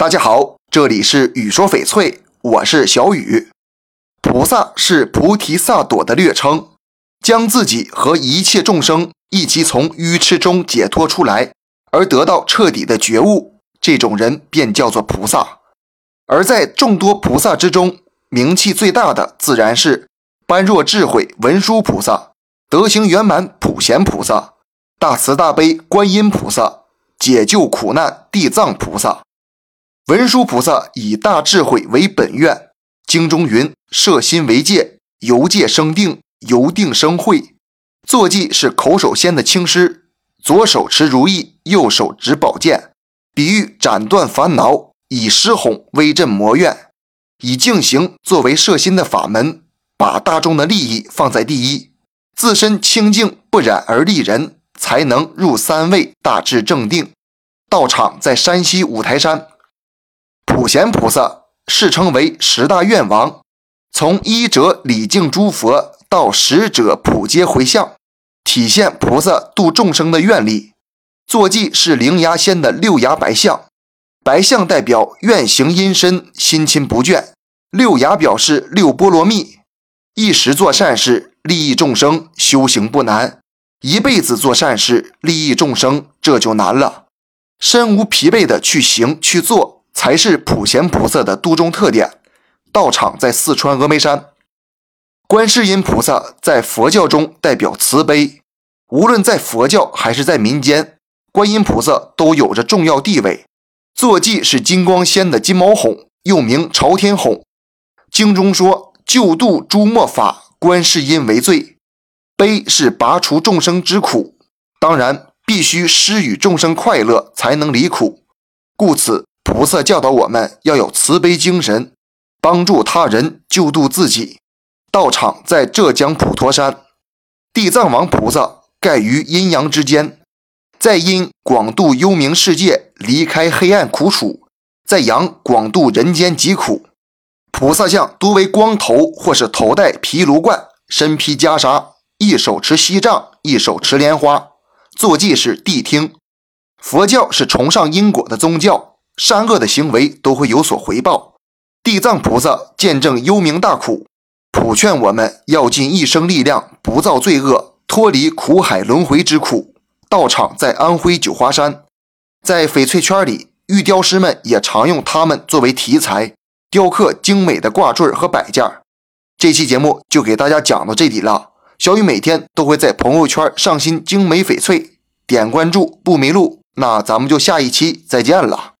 大家好，这里是雨说翡翠，我是小雨。菩萨是菩提萨埵的略称，将自己和一切众生一起从愚痴中解脱出来，而得到彻底的觉悟，这种人便叫做菩萨。而在众多菩萨之中，名气最大的自然是般若智慧文殊菩萨、德行圆满普贤菩萨、大慈大悲观音菩萨、解救苦难地藏菩萨。文殊菩萨以大智慧为本愿，经中云：“摄心为戒，由戒生定，由定生慧。”坐骑是口手仙的青狮，左手持如意，右手执宝剑，比喻斩断烦恼，以狮吼威震魔怨，以净行作为摄心的法门，把大众的利益放在第一，自身清净不染而利人，才能入三位大智正定。道场在山西五台山。普贤菩萨世称为十大愿王，从一者礼敬诸佛到十者普皆回向，体现菩萨度众生的愿力。坐骑是灵牙仙的六牙白象，白象代表愿行阴身，心亲不倦；六牙表示六波罗蜜，一时做善事利益众生，修行不难；一辈子做善事利益众生，这就难了。身无疲惫的去行去做。才是普贤菩萨的度众特点。道场在四川峨眉山。观世音菩萨在佛教中代表慈悲，无论在佛教还是在民间，观音菩萨都有着重要地位。坐骑是金光仙的金毛哄，又名朝天哄。经中说：“救度诸末法，观世音为最。”悲是拔除众生之苦，当然必须施与众生快乐，才能离苦。故此。菩萨教导我们要有慈悲精神，帮助他人，救度自己。道场在浙江普陀山，地藏王菩萨盖于阴阳之间，在阴广度幽冥世界，离开黑暗苦楚；在阳广度人间疾苦。菩萨像多为光头，或是头戴毗卢冠，身披袈裟，一手持锡杖，一手持莲花，坐骑是谛听。佛教是崇尚因果的宗教。善恶的行为都会有所回报。地藏菩萨见证幽冥大苦，普劝我们要尽一生力量，不造罪恶，脱离苦海轮回之苦。道场在安徽九华山，在翡翠圈里，玉雕师们也常用它们作为题材，雕刻精美的挂坠和摆件。这期节目就给大家讲到这里了。小雨每天都会在朋友圈上新精美翡翠，点关注不迷路。那咱们就下一期再见了。